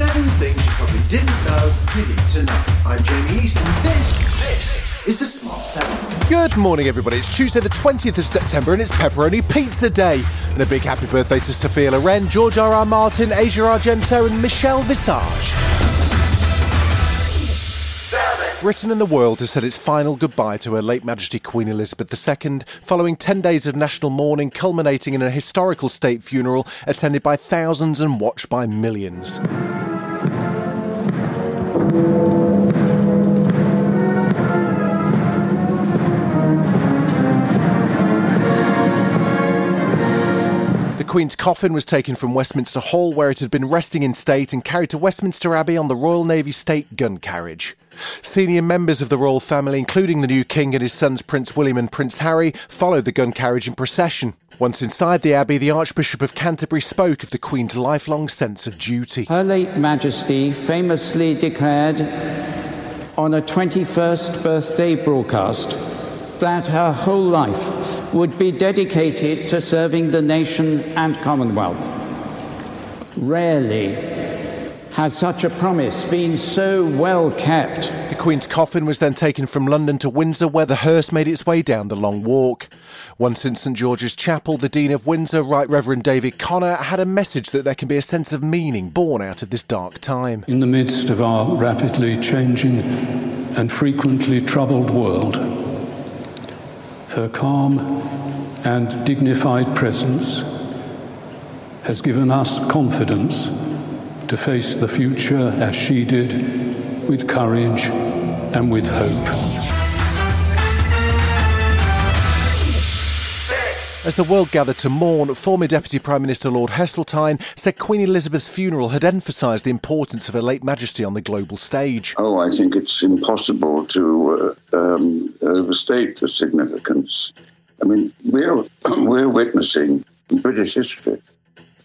Seven things you probably didn't know you need to know. I'm Jamie East, and this, this is the Smart Seven. Good morning, everybody. It's Tuesday, the 20th of September, and it's Pepperoni Pizza Day. And a big happy birthday to Sophia Loren, George R. R. Martin, Asia Argento, and Michelle Visage. Britain and the world has said its final goodbye to Her late Majesty Queen Elizabeth II, following 10 days of national mourning, culminating in a historical state funeral attended by thousands and watched by millions. The Queen's coffin was taken from Westminster Hall, where it had been resting in state, and carried to Westminster Abbey on the Royal Navy State gun carriage. Senior members of the royal family, including the new King and his sons Prince William and Prince Harry, followed the gun carriage in procession. Once inside the Abbey, the Archbishop of Canterbury spoke of the Queen's lifelong sense of duty. Her late Majesty famously declared on a 21st birthday broadcast that her whole life would be dedicated to serving the nation and Commonwealth. Rarely has such a promise been so well kept. The Queen's coffin was then taken from London to Windsor, where the hearse made its way down the long walk. Once in St George's Chapel, the Dean of Windsor, Right Reverend David Conner, had a message that there can be a sense of meaning born out of this dark time. In the midst of our rapidly changing and frequently troubled world, her calm and dignified presence has given us confidence to face the future as she did, with courage and with hope. As the world gathered to mourn, former Deputy Prime Minister Lord Heseltine said Queen Elizabeth's funeral had emphasised the importance of Her late Majesty on the global stage. Oh, I think it's impossible to uh, um, overstate the significance. I mean, we're, we're witnessing British history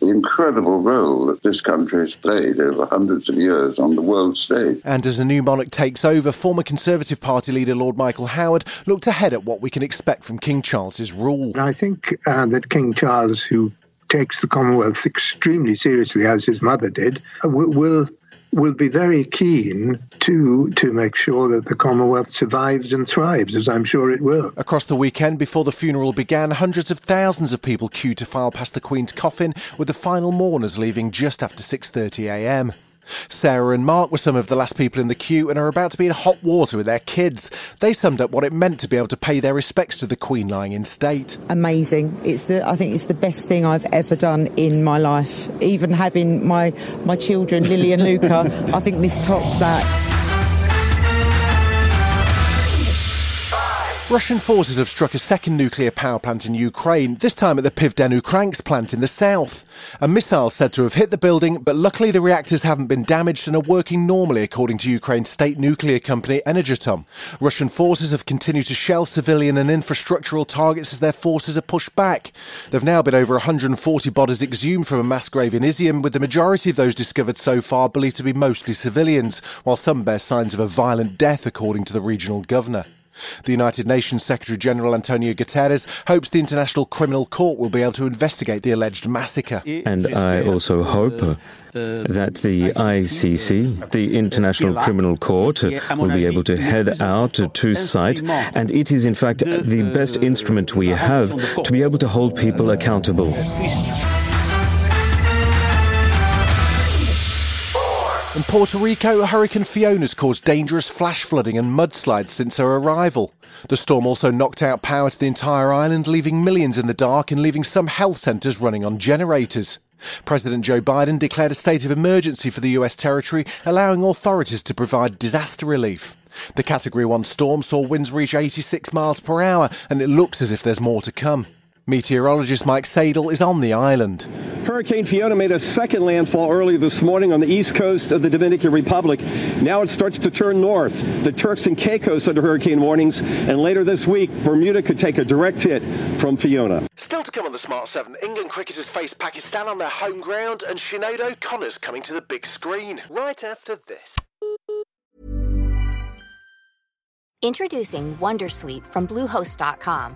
the incredible role that this country has played over hundreds of years on the world stage. And as the new monarch takes over, former Conservative Party leader Lord Michael Howard looked ahead at what we can expect from King Charles's rule. I think uh, that King Charles, who takes the Commonwealth extremely seriously, as his mother did, uh, will, will be very keen to to make sure that the Commonwealth survives and thrives, as I'm sure it will. Across the weekend before the funeral began, hundreds of thousands of people queued to file past the Queen's coffin, with the final mourners leaving just after 6:30 a.m. Sarah and Mark were some of the last people in the queue and are about to be in hot water with their kids. They summed up what it meant to be able to pay their respects to the Queen lying in state. Amazing. It's the I think it's the best thing I've ever done in my life. Even having my my children, Lily and Luca, I think this tops that. Russian forces have struck a second nuclear power plant in Ukraine, this time at the Pivdennoukrainsk plant in the south. A missile said to have hit the building, but luckily the reactors haven't been damaged and are working normally, according to Ukraine's state nuclear company Energoatom. Russian forces have continued to shell civilian and infrastructural targets as their forces are pushed back. There have now been over 140 bodies exhumed from a mass grave in Izium, with the majority of those discovered so far believed to be mostly civilians, while some bear signs of a violent death, according to the regional governor. The United Nations Secretary General Antonio Guterres hopes the International Criminal Court will be able to investigate the alleged massacre. And I also hope that the ICC, the International Criminal Court, will be able to head out to site. And it is, in fact, the best instrument we have to be able to hold people accountable. In Puerto Rico, Hurricane Fiona's caused dangerous flash flooding and mudslides since her arrival. The storm also knocked out power to the entire island, leaving millions in the dark and leaving some health centres running on generators. President Joe Biden declared a state of emergency for the US territory, allowing authorities to provide disaster relief. The Category 1 storm saw winds reach 86 miles per hour, and it looks as if there's more to come. Meteorologist Mike Seidel is on the island. Hurricane Fiona made a second landfall early this morning on the east coast of the Dominican Republic. Now it starts to turn north. The Turks and Caicos under hurricane warnings, and later this week, Bermuda could take a direct hit from Fiona. Still to come on the Smart 7, England cricketers face Pakistan on their home ground, and Sinead O'Connor's coming to the big screen right after this. Introducing Wondersuite from Bluehost.com.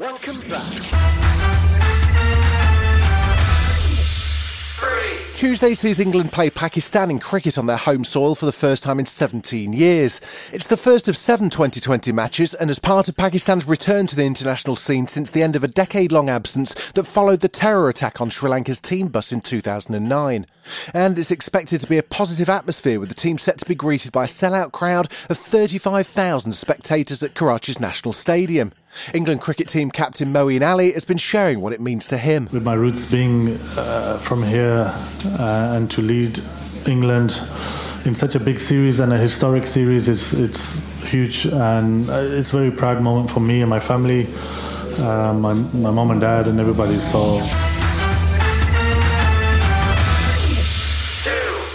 Welcome back. Tuesday sees England play Pakistan in cricket on their home soil for the first time in 17 years. It's the first of seven 2020 matches and as part of Pakistan's return to the international scene since the end of a decade long absence that followed the terror attack on Sri Lanka's team bus in 2009. And it's expected to be a positive atmosphere with the team set to be greeted by a sellout crowd of 35,000 spectators at Karachi's National Stadium. England cricket team captain Moeen Ali has been sharing what it means to him. With my roots being uh, from here uh, and to lead England in such a big series and a historic series, it's, it's huge and uh, it's a very proud moment for me and my family, uh, my, my mom and dad and everybody. So.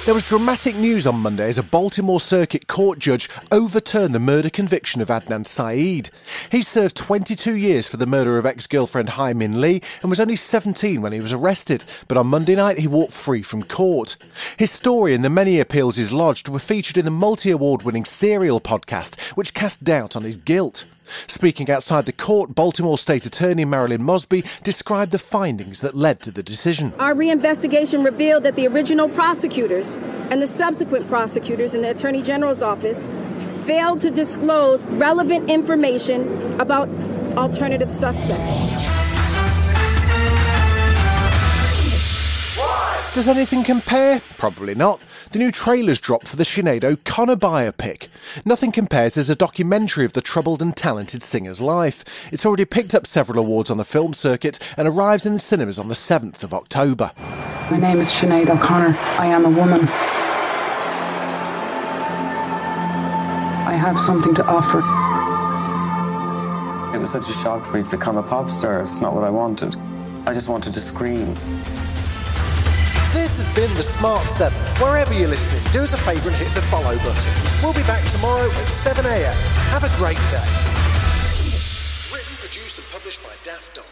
There was dramatic news on Monday as a Baltimore Circuit Court judge overturned the murder conviction of Adnan Syed. He served 22 years for the murder of ex girlfriend Hae Min Lee and was only 17 when he was arrested, but on Monday night he walked free from court. His story and the many appeals he's lodged were featured in the multi award winning Serial podcast, which cast doubt on his guilt. Speaking outside the court, Baltimore State Attorney Marilyn Mosby described the findings that led to the decision. Our reinvestigation revealed that the original prosecutors and the subsequent prosecutors in the Attorney General's office failed to disclose relevant information about alternative suspects. Does anything compare? Probably not. The new trailer's dropped for the Sinead O'Connor biopic. Nothing Compares is a documentary of the troubled and talented singer's life. It's already picked up several awards on the film circuit and arrives in the cinemas on the 7th of October. My name is Sinead O'Connor. I am a woman. I have something to offer. It was such a shock for me to become a pop star. It's not what I wanted. I just wanted to scream. This has been The Smart 7. Wherever you're listening, do us a favour and hit the follow button. We'll be back tomorrow at 7am. Have a great day. Written, produced, and published by Daft.